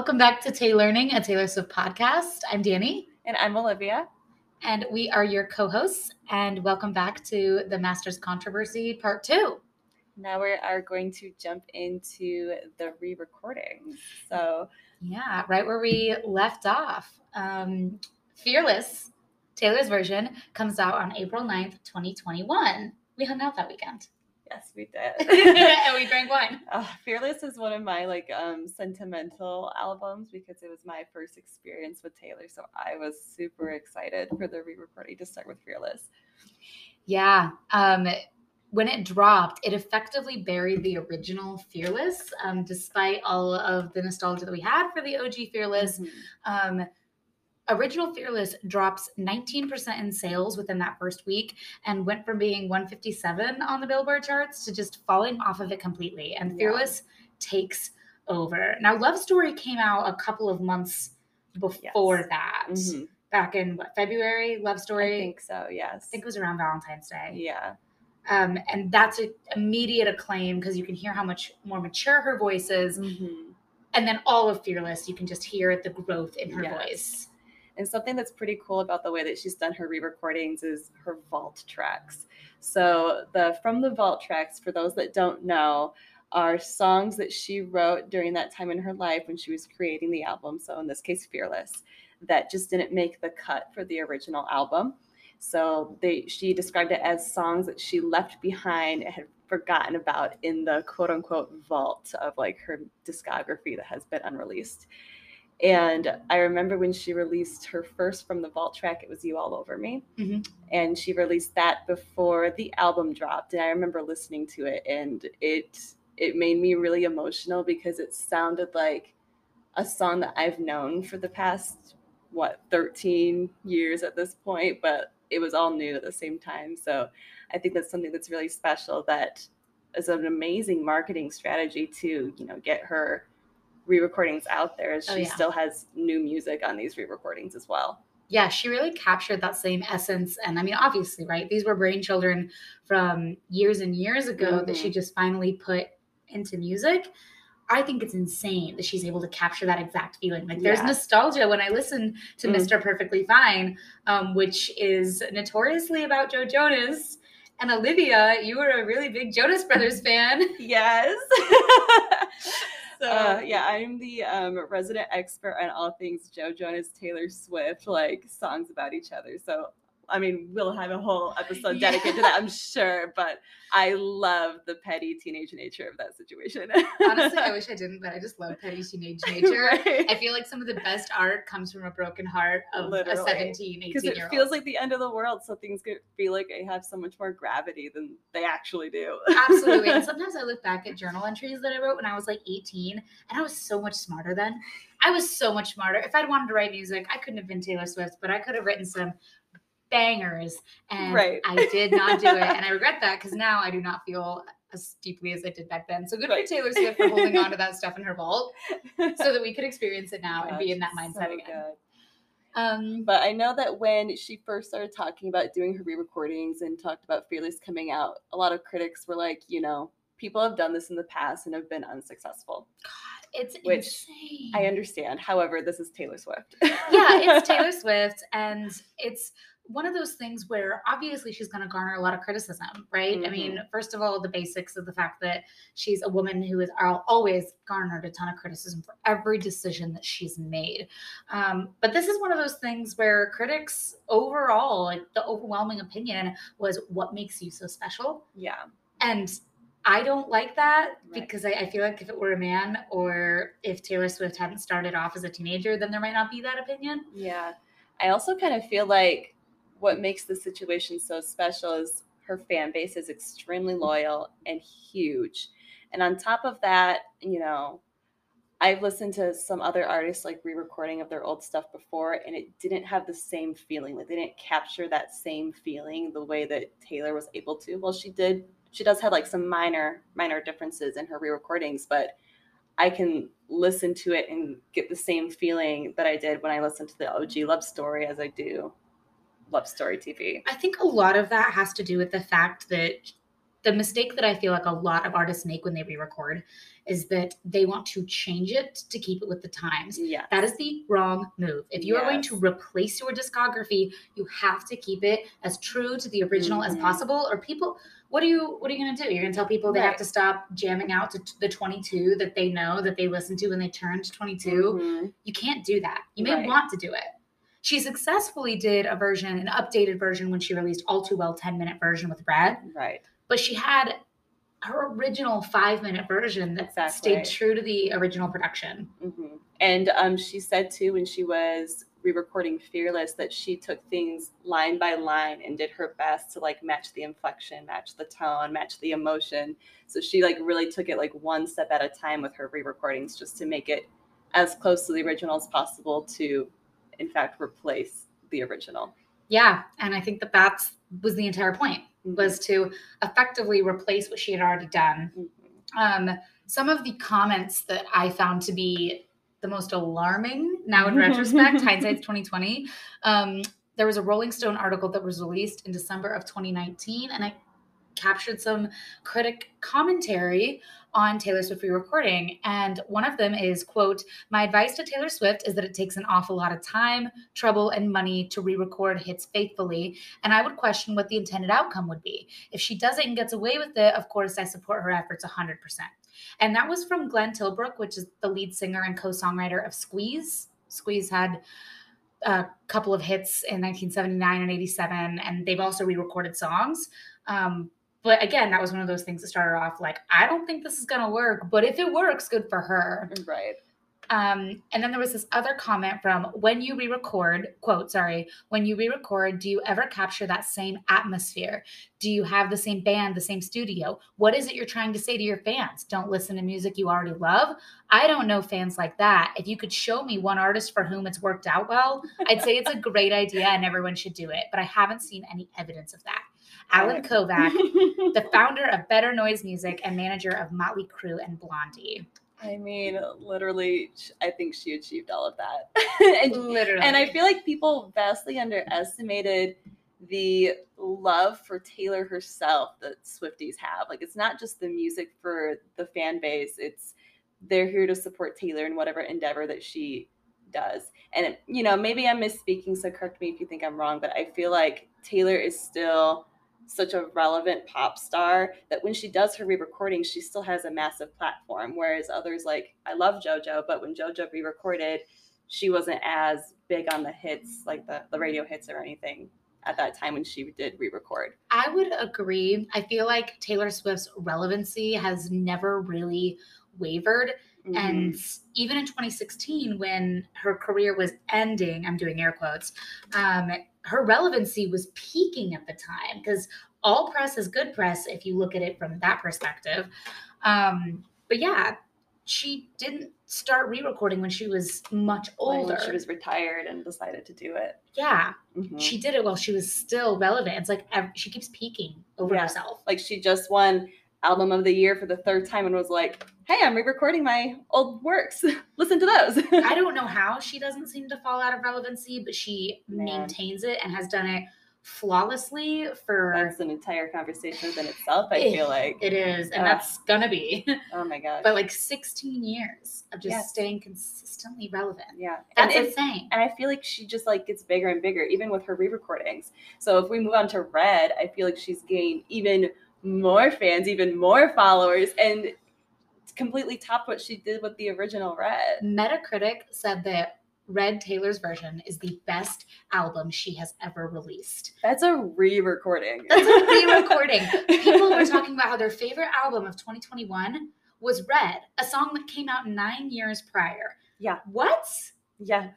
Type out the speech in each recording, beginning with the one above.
Welcome back to Tay Learning, a Taylor Swift podcast. I'm Dani. And I'm Olivia. And we are your co hosts. And welcome back to the Masters Controversy Part 2. Now we are going to jump into the re recordings. So, yeah, right where we left off. Um, Fearless, Taylor's version, comes out on April 9th, 2021. We hung out that weekend. Yes, we did. and we drank wine. Uh, Fearless is one of my like um sentimental albums because it was my first experience with Taylor. So I was super excited for the re-recording to start with Fearless. Yeah. Um when it dropped, it effectively buried the original Fearless, um, despite all of the nostalgia that we had for the OG Fearless. Mm-hmm. Um, Original Fearless drops 19% in sales within that first week and went from being 157 on the Billboard charts to just falling off of it completely. And Fearless yeah. takes over. Now, Love Story came out a couple of months before yes. that. Mm-hmm. Back in what, February, Love Story? I think so, yes. I think it was around Valentine's Day. Yeah. Um, and that's an immediate acclaim because you can hear how much more mature her voice is. Mm-hmm. And then all of Fearless, you can just hear the growth in her yes. voice. And something that's pretty cool about the way that she's done her re-recordings is her vault tracks. So the from the vault tracks, for those that don't know, are songs that she wrote during that time in her life when she was creating the album. So in this case, Fearless, that just didn't make the cut for the original album. So they she described it as songs that she left behind and had forgotten about in the quote unquote vault of like her discography that has been unreleased. And I remember when she released her first from the vault track, it was You All Over Me. Mm-hmm. And she released that before the album dropped. And I remember listening to it and it it made me really emotional because it sounded like a song that I've known for the past what 13 years at this point, but it was all new at the same time. So I think that's something that's really special that is an amazing marketing strategy to, you know, get her re-recordings out there she oh, yeah. still has new music on these re-recordings as well yeah she really captured that same essence and i mean obviously right these were brain children from years and years ago mm-hmm. that she mm-hmm. just finally put into music I think it's insane that she's able to capture that exact feeling. Like there's yeah. nostalgia when I listen to mm. Mr. Perfectly Fine, um, which is notoriously about Joe Jonas. And Olivia, you were a really big Jonas Brothers fan. Yes. So uh, yeah, I'm the um, resident expert on all things Joe Jonas, Taylor Swift, like songs about each other. So I mean, we'll have a whole episode dedicated yeah. to that, I'm sure. But I love the petty teenage nature of that situation. Honestly, I wish I didn't, but I just love petty teenage nature. right. I feel like some of the best art comes from a broken heart of Literally. a 17, 18 Because it feels like the end of the world, so things could feel like they have so much more gravity than they actually do. Absolutely. And sometimes I look back at journal entries that I wrote when I was like 18, and I was so much smarter then. I was so much smarter. If I'd wanted to write music, I couldn't have been Taylor Swift, but I could have written some bangers. And right. I did not do it. And I regret that because now I do not feel as deeply as I did back then. So good right. for Taylor Swift for holding on to that stuff in her vault so that we could experience it now Gosh, and be in that mindset so again. Good. Um, but I know that when she first started talking about doing her re-recordings and talked about Fearless coming out, a lot of critics were like, you know, people have done this in the past and have been unsuccessful. God, it's which insane. I understand. However, this is Taylor Swift. yeah, it's Taylor Swift, and it's one of those things where obviously she's going to garner a lot of criticism, right? Mm-hmm. I mean, mm-hmm. first of all, the basics of the fact that she's a woman who has always garnered a ton of criticism for every decision that she's made. Um, but this is one of those things where critics overall, like the overwhelming opinion was, what makes you so special? Yeah. And I don't like that right. because I, I, feel like if it were a man or if Taylor Swift hadn't started off as a teenager, then there might not be that opinion. Yeah. I also kind of feel like what makes the situation so special is her fan base is extremely loyal and huge. And on top of that, you know, I've listened to some other artists like re-recording of their old stuff before, and it didn't have the same feeling. Like they didn't capture that same feeling the way that Taylor was able to. Well, she did. She does have like some minor minor differences in her re-recordings, but I can listen to it and get the same feeling that I did when I listened to the OG Love Story as I do Love Story TV. I think a lot of that has to do with the fact that the mistake that I feel like a lot of artists make when they re-record is that they want to change it to keep it with the times. Yeah. That is the wrong move. If you are going to replace your discography, you have to keep it as true to the original as Mhm. possible. Or people, what are you what are you going to do? You're going to tell people they have to stop jamming out to the 22 that they know that they listened to when they turned 22. Mhm. You can't do that. You may Right. want to do it. She successfully did a version, an updated version when she released All Too Well 10 minute version with Red, Right. but she had her original five minute version that Exactly. stayed true to the original production. hmm And um, she said too when she was re-recording Fearless that she took things line by line and did her best to like match the inflection, match the tone, match the emotion. So she like really took it like one step at a time with her re-recordings just to make it as close to the original as possible to, in fact, replace the original. Yeah, and I think that that's was the entire point Mm-hmm. was to effectively replace what she had already done. Mhm. Um, some of the comments that I found to be the most alarming now in retrospect, hindsight's twenty twenty. Um, there was a Rolling Stone article that was released in December of 2019, and I captured some critic commentary on Taylor Swift re-recording. And one of them is, quote, my advice to Taylor Swift is that it takes an awful lot of time, trouble, and money to re-record hits faithfully. And I would question what the intended outcome would be. If she does it and gets away with it, of course, I support her efforts 100%. And that was from Glenn Tilbrook, which is the lead singer and co-songwriter of Squeeze. Squeeze had a couple of hits in 1979 and 87, and they've also re-recorded songs. Um, but again, that was one of those things that started off like, I don't think this is gonna work, but if it works, good for her. Right. Um, and then there was this other comment from when you re-record, quote, sorry, when you re-record, do you ever capture that same atmosphere? Do you have the same band, the same studio? What is it you're trying to say to your fans? Don't listen to music you already love. I don't know fans like that. If you could show me one artist for whom it's worked out well, I'd say it's a great idea and everyone should do it. But I haven't seen any evidence of that. Allen. Kovac, the founder of Better Noise Music and manager of Motley Crue and Blondie. I mean, literally, I think she achieved all of that. and Literally. And I feel like people vastly underestimated the love for Taylor herself that Swifties have. Like, it's not just the music for the fan base, it's they're here to support Taylor in whatever endeavor that she does. And, you know, maybe I'm misspeaking, so correct me if you think I'm wrong, but I feel like Taylor is still such a relevant pop star that when she does her re-recording she still has a massive platform whereas others like i love jojo but when jojo re-recorded she wasn't as big on the hits like the, the radio hits or anything at that time when she did re-record I would agree. I feel like Taylor Swift's relevancy has never really wavered. Mm-hmm. And even in 2016, when her career was ending, I'm doing air quotes, um, her relevancy was peaking at the time because all press is good press if you look at it from that perspective. Um, but yeah, she didn't start re recording when she was much When older. she was retired and decided to do it yeah, Mhm. she did it while she was still relevant. It's like she keeps peaking over Yeah. herself. like she just won album of the year for the third time and was like hey i'm re-recording my old works listen to those I don't know how she doesn't seem to fall out of relevancy, but she Man. maintains it and has done it flawlessly for that's an entire conversation within itself i feel like it is, and Ugh. that's gonna be. oh my god but like 16 years of just Yes. staying consistently relevant. yeah That's and, insane. and i feel like she just like gets bigger and bigger even with her re-recordings so if we move on to red i feel like she's gained even more fans even more followers and completely topped what she did with the original red Metacritic said that Red Taylor's version is the best album she has ever released. that's a re-recording That's a re-recording. People were talking about how their favorite album of 2021 was Red, a song that came out nine years prior. Yeah. What? yeah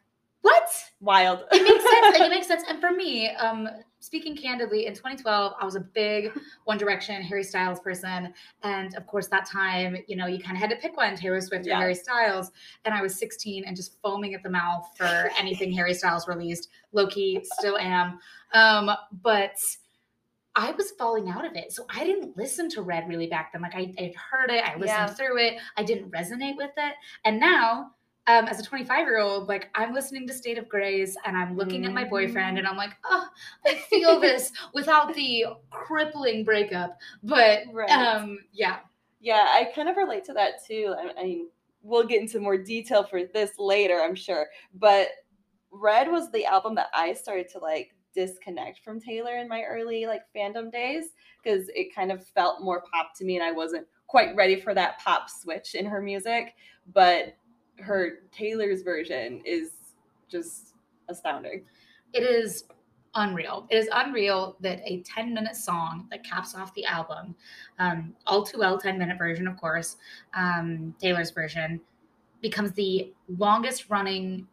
What? wild It makes sense. Like, it makes sense. And for me, um, speaking candidly, in 2012, I was a big One Direction, Harry Styles person. And of course, that time, you know, you kind of had to pick one, Taylor Swift or Harry Styles. And I was 16 and just foaming at the mouth for anything Harry Styles released. Low key, still am. Um, but I was falling out of it. So I didn't listen to Red really back then. Like I would heard it, I listened Yeah. through it, I didn't resonate with it. And now, um, as a 25 year old, like I'm listening to State of Grace and I'm looking at my boyfriend and I'm like, oh, I feel this without the crippling breakup. But Right. um, yeah, Yeah, I kind of relate to that too. I, I mean, we'll get into more detail for this later, I'm sure. But Red was the album that I started to like disconnect from Taylor in my early like fandom days because it kind of felt more pop to me and I wasn't quite ready for that pop switch in her music. But her Taylor's version is just astounding. It is unreal. It is unreal that a 10 minute song that caps off the album, um, all too well 10 minute version, of course, um, Taylor's version, becomes the longest running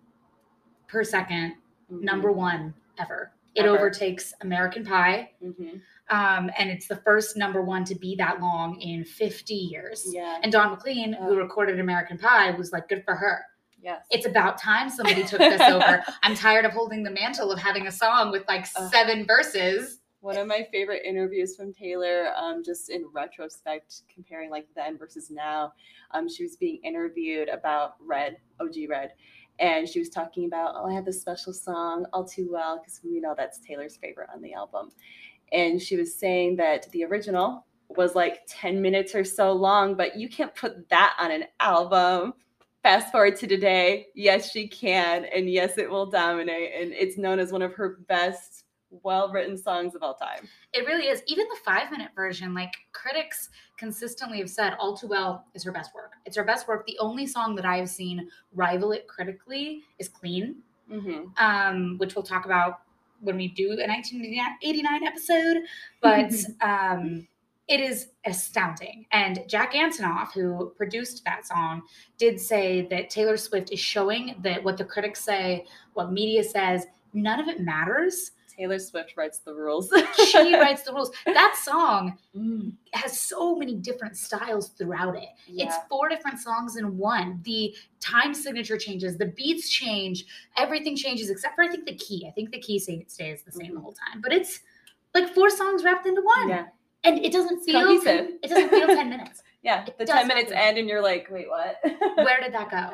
per 2nd mm-hmm. number one ever. It ever. overtakes American Pie. Mm-hmm. Um, and it's the first number one to be that long in 50 years. Yeah. And Don McLean, who recorded American Pie, was like, good for her. Yes. It's about time somebody took this over. I'm tired of holding the mantle of having a song with like seven verses. One of my favorite interviews from Taylor, um, just in retrospect, comparing like then versus now, um, she was being interviewed about Red, OG Red, and she was talking about, oh, I have this special song, All Too Well, because we know that's Taylor's favorite on the album. And she was saying that the original was like 10 minutes or so long, but you can't put that on an album fast forward to today, yes, she can, and yes, it will dominate. And it's known as one of her best, well written songs of all time. It really is. Even the five minute version, like critics consistently have said, All Too Well is her best work. It's her best work. The only song that I've seen rival it critically is Clean, mm-hmm. um, which we'll talk about when we do a 1989 episode. But um, it is astounding. And Jack Antonoff, who produced that song, did say that Taylor Swift is showing that what the critics say, what media says, none of it matters. Taylor Swift writes the rules. she writes the rules. That song mm. has so many different styles throughout it. Yeah. It's four different songs in one. The time signature changes, the beats change, everything changes except for I think the key. I think the key stays the same mm-hmm. the whole time. But it's like four songs wrapped into one. Yeah and it doesn't feel Cohesive. it doesn't feel 10 minutes yeah it the 10 minutes end and you're like wait what where did that go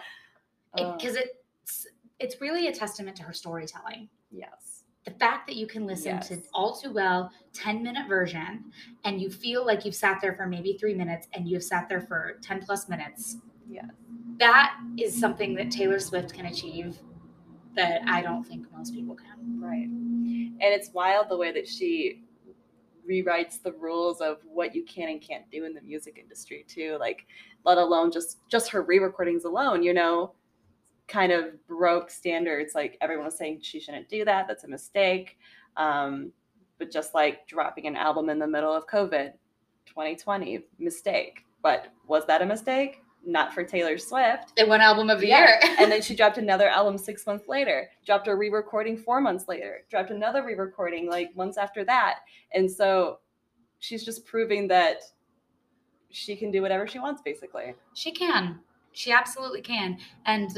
because it, it's it's really a testament to her storytelling yes the fact that you can listen yes. to all too well 10 minute version and you feel like you've sat there for maybe three minutes and you've sat there for 10 plus minutes. Yeah that is something that taylor swift can achieve that i don't think most people can. Right. And it's wild the way that she rewrites the rules of what you can and can't do in the music industry too like let alone just just her re-recordings alone you know kind of broke standards like everyone was saying she shouldn't do that that's a mistake um, but just like dropping an album in the middle of covid 2020 mistake but was that a mistake not for Taylor Swift. The one album of the yeah. year. and then she dropped another album six months later, dropped a re recording four months later, dropped another re recording like months after that. And so she's just proving that she can do whatever she wants, basically. She can. She absolutely can. And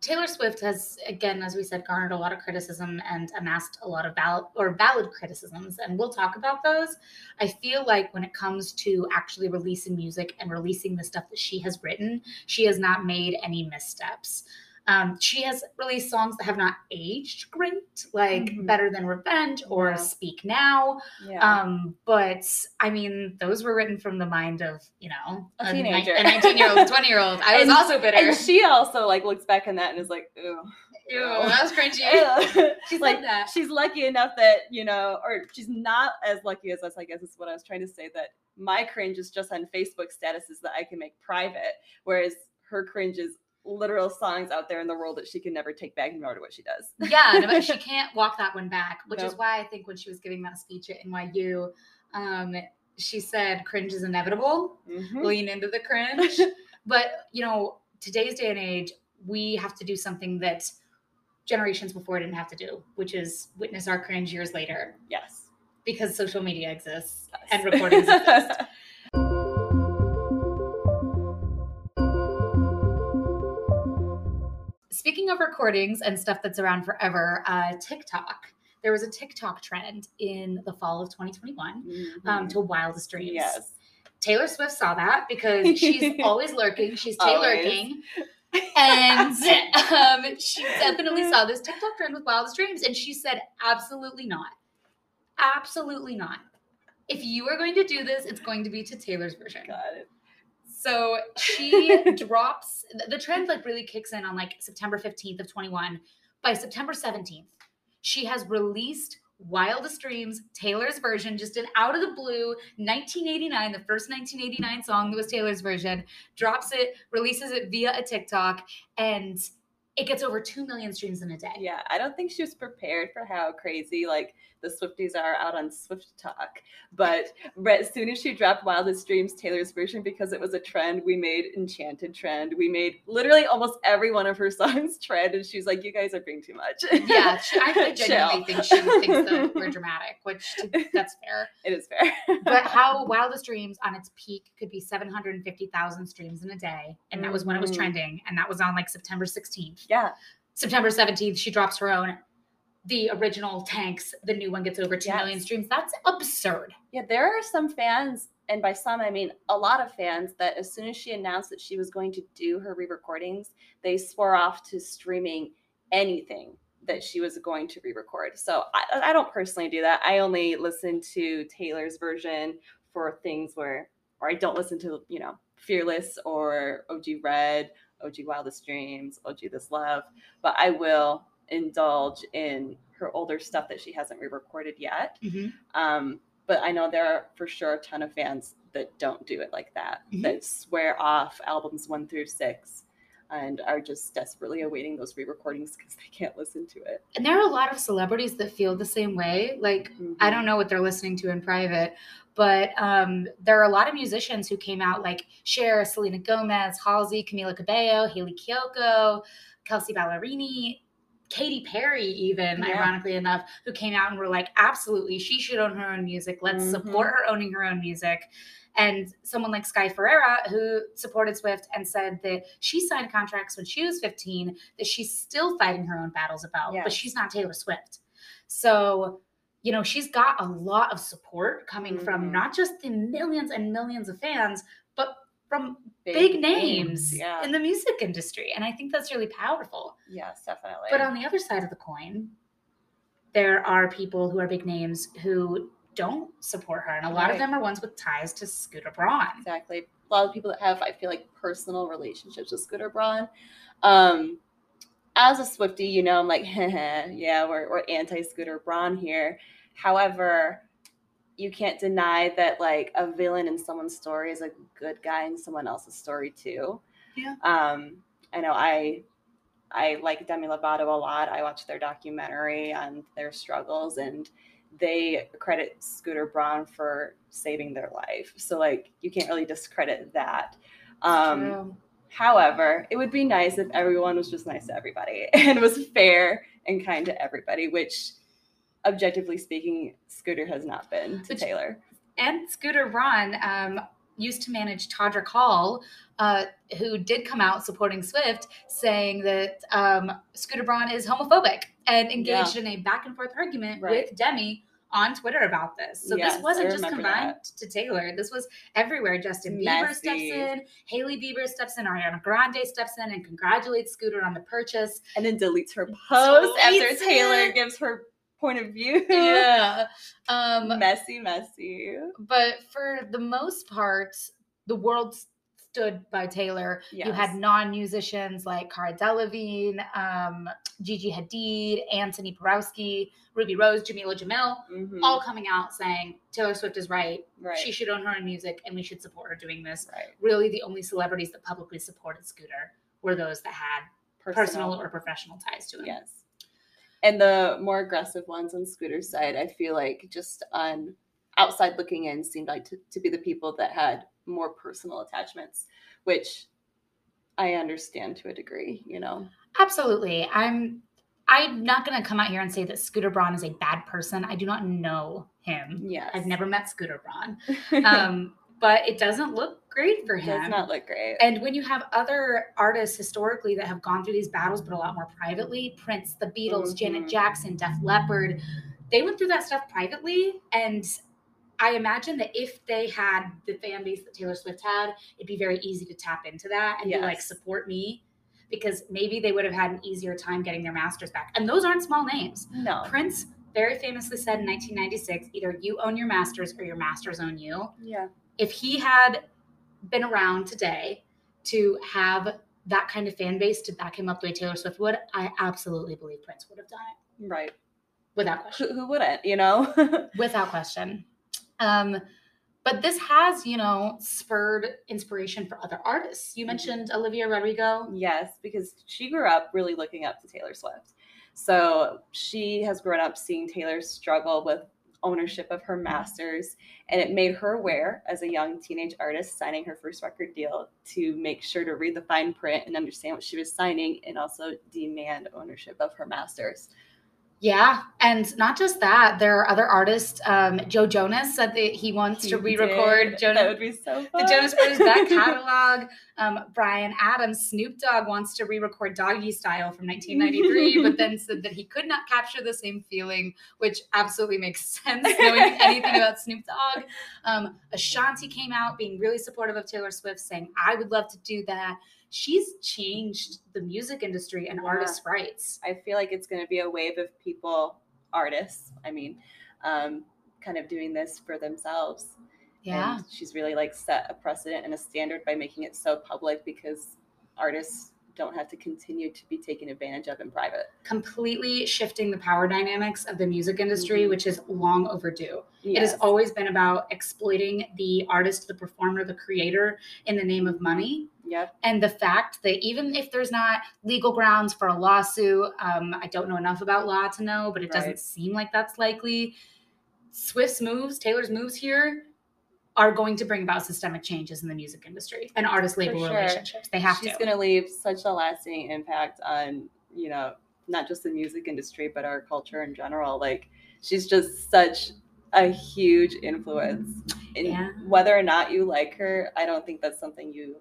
Taylor Swift has, again, as we said, garnered a lot of criticism and amassed a lot of valid or valid criticisms, and we'll talk about those. I feel like when it comes to actually releasing music and releasing the stuff that she has written, she has not made any missteps. Um, she has released songs that have not aged great, like mm-hmm. Better Than Revenge or yeah. Speak Now. Yeah. Um, but I mean, those were written from the mind of, you know, a, a teenager, a 19 year old, 20 year old. I was also bitter. And she also like looks back on that and is like, ew. Ew, that was cringy. she's like that. She's lucky enough that, you know, or she's not as lucky as us, I guess is what I was trying to say, that my cringe is just on Facebook statuses that I can make private, whereas her cringe is literal songs out there in the world that she can never take back no matter what she does. yeah, no, she can't walk that one back, which nope. is why I think when she was giving that speech at NYU, um, she said cringe is inevitable. Mm-hmm. Lean into the cringe. but you know, today's day and age, we have to do something that generations before didn't have to do, which is witness our cringe years later. Yes. Because social media exists yes. and recordings exist. Speaking of recordings and stuff that's around forever, uh, TikTok. There was a TikTok trend in the fall of 2021 mm-hmm. um, to Wildest Dreams. Yes. Taylor Swift saw that because she's always lurking. She's Taylor King. and um, she definitely saw this TikTok trend with Wildest Dreams. And she said, absolutely not. Absolutely not. if you are going to do this, it's going to be to Taylor's version. Got it. So she drops the trend like really kicks in on like September 15th of 21. By September 17th, she has released Wildest Dreams, Taylor's version, just an out of the blue 1989, the first 1989 song that was Taylor's version, drops it, releases it via a TikTok, and it gets over 2 million streams in a day. Yeah, I don't think she was prepared for how crazy like the Swifties are out on SwiftTok. But as soon as she dropped Wildest Dreams, Taylor's version, because it was a trend, we made Enchanted trend. We made literally almost every one of her songs trend. And she's like, you guys are being too much. Yeah, I genuinely think she thinks that we're dramatic, which that's fair. It is fair. but how Wildest Dreams on its peak could be 750,000 streams in a day. And that was when it was mm-hmm. trending. And that was on like September 16th. Yeah. September 17th, she drops her own the original tanks, the new one gets over two yes. million streams. That's absurd. Yeah, there are some fans, and by some I mean a lot of fans, that as soon as she announced that she was going to do her re-recordings, they swore off to streaming anything that she was going to re-record. So I, I don't personally do that. I only listen to Taylor's version for things where, or I don't listen to you know Fearless or OG Red, OG Wildest Dreams, OG This Love, but I will indulge in her older stuff that she hasn't re-recorded yet. Mm-hmm. Um, but I know there are for sure a ton of fans that don't do it like that, mm-hmm. that swear off albums one through six and are just desperately awaiting those re-recordings because they can't listen to it. And there are a lot of celebrities that feel the same way. Like mm-hmm. I don't know what they're listening to in private, but um, there are a lot of musicians who came out like Cher, Selena Gomez, Halsey, Camila Cabello, Hayley Kiyoko, Kelsea Ballerini, Katy Perry, even yeah. ironically enough, who came out and were like, absolutely, she should own her own music. Let's mm-hmm. support her owning her own music. And someone like Sky Ferreira, who supported Swift and said that she signed contracts when she was 15 that she's still fighting her own battles about, yes. but she's not Taylor Swift. So, you know, she's got a lot of support coming mm-hmm. from not just the millions and millions of fans, from big, big names, names yeah. in the music industry. And I think that's really powerful. Yes, definitely. But on the other side of the coin, there are people who are big names who don't support her. And a lot right. of them are ones with ties to Scooter Braun. Exactly. A lot of people that have, I feel like, personal relationships with Scooter Braun. Um, as a Swifty, you know, I'm like, yeah, we're, we're anti Scooter Braun here. However, you can't deny that like a villain in someone's story is a good guy in someone else's story too. Yeah. Um, I know I I like Demi Lovato a lot. I watched their documentary on their struggles and they credit Scooter Braun for saving their life. So like you can't really discredit that. Um, True. However, it would be nice if everyone was just nice to everybody and was fair and kind to everybody, which objectively speaking, Scooter has not been to Which, Taylor. And Scooter Braun um, used to manage Todrick Hall, uh, who did come out supporting Swift, saying that um, Scooter Braun is homophobic and engaged yeah. in a back and forth argument right. with Demi on Twitter about this. So yes, this wasn't just confined that. to Taylor. This was everywhere. Justin Bieber steps in, Hailey Bieber steps in, Ariana Grande steps in and congratulates Scooter on the purchase. And then deletes her post deletes after Taylor it. gives her point of view. Yeah. Um, messy, messy. But for the most part, the world stood by Taylor. Yes. You had non-musicians like Cara Delevingne, um, Gigi Hadid, Antoni Porowski, Ruby Rose, Jameela Jamil, mm-hmm. all coming out saying Taylor Swift is right. right. She should own her own music, and we should support her doing this. Right. Really, the only celebrities that publicly supported Scooter were those that had personal, personal or professional ties to him. Yes and the more aggressive ones on Scooter's side, I feel like just on outside looking in seemed like to, to be the people that had more personal attachments, which I understand to a degree, you know. Absolutely. I'm I'm not going to come out here and say that Scooter Braun is a bad person. I do not know him. Yes. I've never met Scooter Braun. Um, but it doesn't look great for him. Does not look great. And when you have other artists historically that have gone through these battles, but a lot more privately, Prince, the Beatles, mm-hmm. Janet Jackson, Def Leppard, they went through that stuff privately. And I imagine that if they had the fan base that Taylor Swift had, it'd be very easy to tap into that and yes. be like, support me. Because maybe they would have had an easier time getting their masters back. And those aren't small names. No. Prince very famously said in 1996 either you own your masters or your masters own you. Yeah. If he had been around today to have that kind of fan base to back him up the way Taylor Swift would, I absolutely believe Prince would have done it Right. without question. Who, who wouldn't, you know? Without question. Um, but this has, you know, spurred inspiration for other artists. You Mhm. mentioned Olivia Rodrigo. Yes, because she grew up really looking up to Taylor Swift. So she has grown up seeing Taylor struggle with ownership of her masters, and it made her aware as a young teenage artist signing her first record deal to make sure to read the fine print and understand what she was signing and also demand ownership of her masters. Yeah, and not just that, there are other artists. Um, Joe Jonas said that he wants to re-record did. Jonas. That would be so fun. the Jonas Brothers back catalog. Um, Bryan Adams, Snoop Dogg wants to re-record Doggy Style from 1993, but then said that he could not capture the same feeling, which absolutely makes sense knowing anything about Snoop Dogg. Um, Ashanti came out being really supportive of Taylor Swift, saying, "I would love to do that." She's changed the music industry and Yeah. artists' rights. I feel like it's going to be a wave of people, artists, I mean, um, kind of doing this for themselves. Yeah. And she's really like set a precedent and a standard by making it so public because artists don't have to continue to be taken advantage of in private. completely shifting the power dynamics of the music industry, Mhm. which is long overdue. It has always been about exploiting the artist, the performer, the creator in the name of money. Yep. And the fact that even if there's not legal grounds for a lawsuit, um, I don't know enough about law to know, but it doesn't seem like that's likely. Swift's moves, Taylor's moves here are going to bring about systemic changes in the music industry and artist label sure. relationships. They have She's to. going to leave such a lasting impact on, you know, not just the music industry, but our culture in general. Like, she's just such a huge influence. And Yeah. whether or not you like her, I don't think that's something you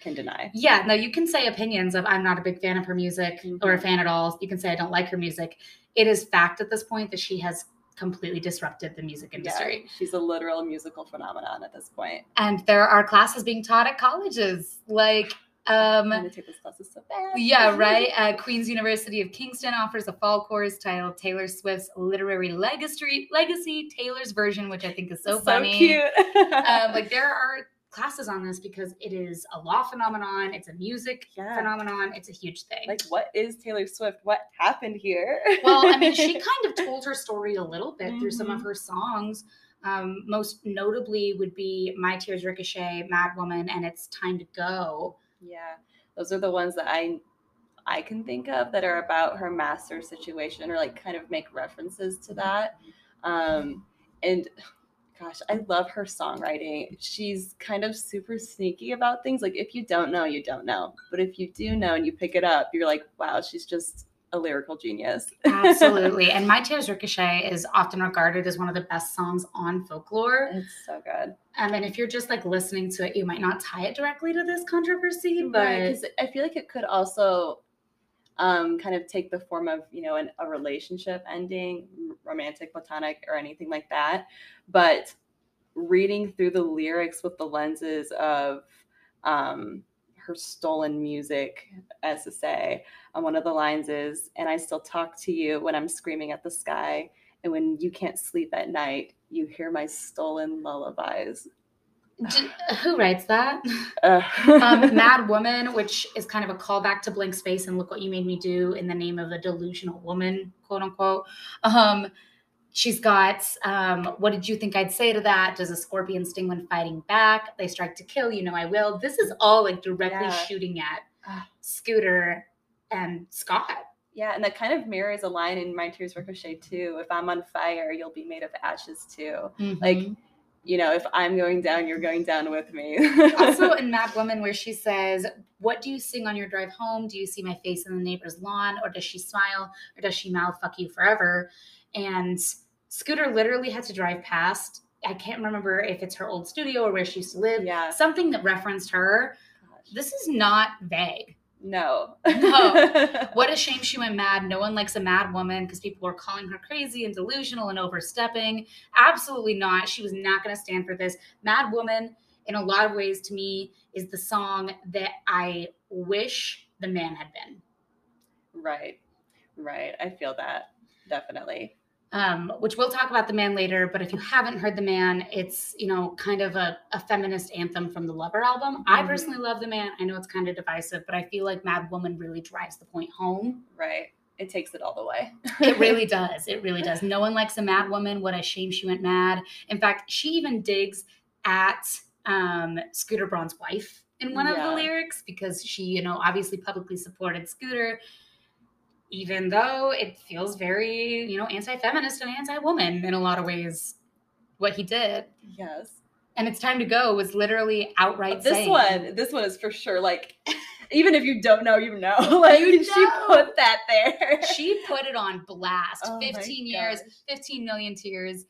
can deny. Yeah, no, you can say opinions of I'm not a big fan of her music or a Mhm. fan at all. You can say I don't like her music. It is fact at this point that she has completely disrupted the music industry. Yeah, she's a literal musical phenomenon at this point. And there are classes being taught at colleges. Like I'm um gonna take this class so bad. yeah, right. Uh, Queen's University of Kingston offers a fall course titled Taylor Swift's Literary Legacy, Legacy Taylor's version, which I think is so, funny. cute. um, like there are classes on this because it is a law phenomenon, it's a music Yeah. phenomenon, it's a huge thing. like, what is Taylor Swift? What happened here? well, I mean, she kind of told her story a little bit through some of Mhm. her songs. Um, most notably would be My Tears Ricochet, Mad Woman, and It's Time to Go. Yeah, those are the ones that I I can think of that are about her master situation or like kind of make references to that. Um, and gosh, I love her songwriting. She's kind of super sneaky about things. Like if you don't know, you don't know. But if you do know and you pick it up, you're like, wow, she's just a lyrical genius. Absolutely. and My Tears Ricochet is often regarded as one of the best songs on folklore. it's so good. Um, and if you're just like listening to it, you might not tie it directly to this controversy, but Right, I feel like it could also um, kind of take the form of you know an, a relationship ending, romantic, platonic, or anything like that. But reading through the lyrics with the lenses of um, her stolen music, say, and one of the lines is, "And I still talk to you when I'm screaming at the sky." And when you can't sleep at night, you hear my stolen lullabies. Who writes that? Ugh. um, Mad Woman, which is kind of a callback to Blank Space and Look What You Made Me Do in the name of a delusional woman, quote unquote. Um, she's got, um, What did you think I'd say to that? Does a scorpion sting when fighting back? They strike to kill, you know I will. This is all like directly Yeah. shooting at Ah. Scooter and Scott. Yeah, and that kind of mirrors a line in My Tears Ricochet too. If I'm on fire, you'll be made of ashes too. Like, Mhm. You know, if I'm going down, you're going down with me. also in Mad Woman, where she says, What do you sing on your drive home? Do you see my face in the neighbor's lawn? Or does she smile? Or does she mouth fuck you forever? And Scooter literally had to drive past. I can't remember if it's her old studio or where she used to live. yeah. Something that referenced her. Gosh. This is not vague. No. No. What a shame she went mad. No one likes a mad woman because people were calling her crazy and delusional and overstepping. Absolutely not. She was not going to stand for this. Mad Woman, in a lot of ways, to me, is the song that I wish the man had been. right. Right. I feel that. Definitely. Um, which we'll talk about the man later. But if you haven't heard the man, it's you know kind of a, a feminist anthem from the Lover album. Mm-hmm. I personally love the man. I know it's kind of divisive, but I feel like Mad Woman really drives the point home. Right. It takes it all the way. it really does. It really does. No one likes a mad woman. What a shame she went mad. In fact, she even digs at um, Scooter Braun's wife in one yeah. of the lyrics because she, you know, obviously publicly supported Scooter even though it feels very, you know, anti-feminist and anti-woman in a lot of ways, what he did. Yes. And it's time to go was literally outright. This saying, one, this one is for sure. Like, even if you don't know, you know. Like you know. she put that there. She put it on blast. Oh 15 years, 15 million tears.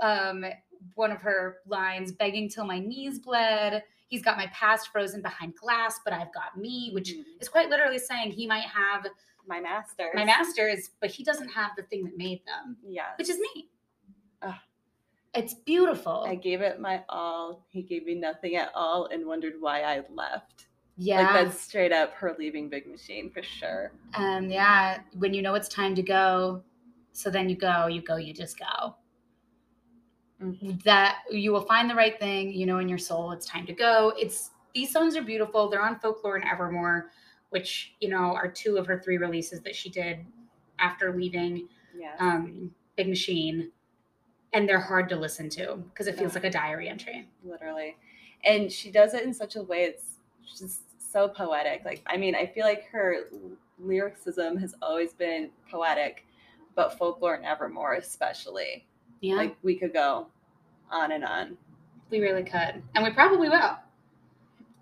Um, one of her lines, begging till my knees bled. He's got my past frozen behind glass, but I've got me, which mm-hmm. is quite literally saying he might have my masters. My masters, but he doesn't have the thing that made them. Yeah. Which is me. It's beautiful. I gave it my all. He gave me nothing at all and wondered why I left. Yeah. Like that's straight up her leaving Big Machine for sure. Um, yeah. When you know it's time to go, so then you go, you go, you just go. Mm-hmm. That you will find the right thing, you know, in your soul, it's time to go. It's these songs are beautiful. They're on folklore and evermore which you know are two of her three releases that she did after leaving yes. um, Big Machine, and they're hard to listen to because it feels like a diary entry. Literally, and she does it in such a way it's just so poetic. Like I mean, I feel like her lyricism has always been poetic, but folklore and Evermore especially. Yeah, like we could go on and on. We really could, and we probably will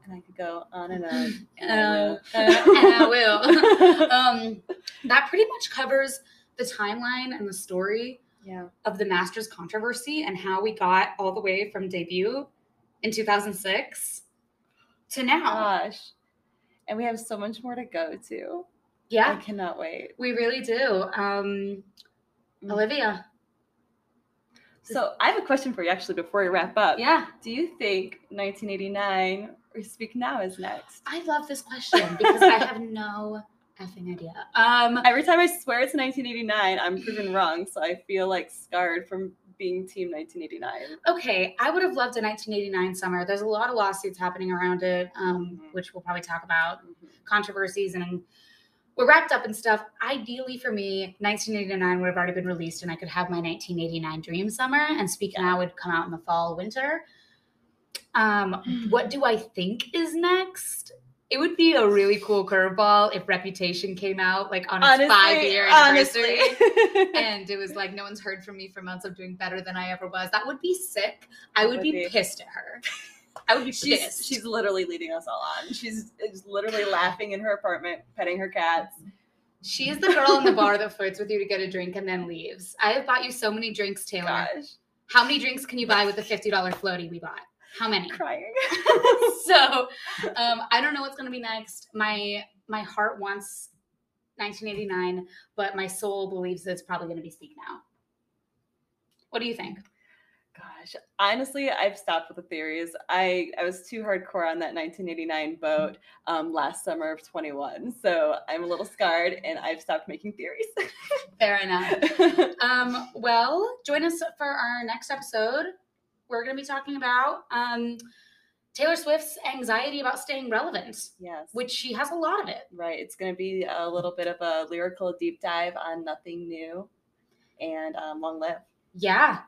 and I could go on and on. And, uh, I, will. Uh, and I will. um, that pretty much covers the timeline and the story yeah. of the Masters controversy and how we got all the way from debut in 2006 to now. Gosh. And we have so much more to go to. Yeah. I cannot wait. We really do. Um, mm. Olivia, so I have a question for you actually before we wrap up. Yeah. Do you think 1989 or Speak Now is next? I love this question because I have no effing idea. Um, Every time I swear it's 1989, I'm proven wrong. So I feel like scarred from being Team 1989. Okay, I would have loved a 1989 summer. There's a lot of lawsuits happening around it, um, mm-hmm. which we'll probably talk about, mm-hmm. controversies and we're wrapped up and stuff. Ideally for me, 1989 would have already been released and I could have my 1989 dream summer and Speak Now would come out in the fall, winter. Um, mm. what do I think is next? It would be a really cool curveball if Reputation came out like on its five year anniversary. and it was like, no one's heard from me for months of doing better than I ever was. That would be sick. I would, would be, be pissed at her. I would be she's, pissed. She's literally leading us all on. She's literally laughing in her apartment, petting her cats. She is the girl in the bar that flirts with you to get a drink and then leaves. I have bought you so many drinks, Taylor. Gosh. How many drinks can you buy with the $50 floaty we bought? How many? Crying. so um, I don't know what's gonna be next. My my heart wants 1989, but my soul believes that it's probably gonna be Speak Now. What do you think? Gosh, honestly, I've stopped with the theories. I, I was too hardcore on that 1989 boat um, last summer of 21. So I'm a little scarred and I've stopped making theories. Fair enough. um, well, join us for our next episode. We're going to be talking about um, Taylor Swift's anxiety about staying relevant. Yes. Which she has a lot of it. Right. It's going to be a little bit of a lyrical deep dive on Nothing New and um, Long Live. Yeah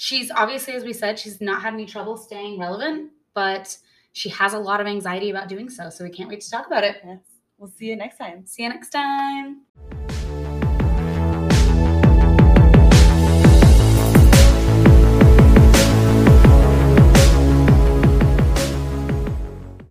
she's obviously, as we said, she's not had any trouble staying relevant, but she has a lot of anxiety about doing so. So we can't wait to talk about it. Yes. We'll see you next time. See you next time.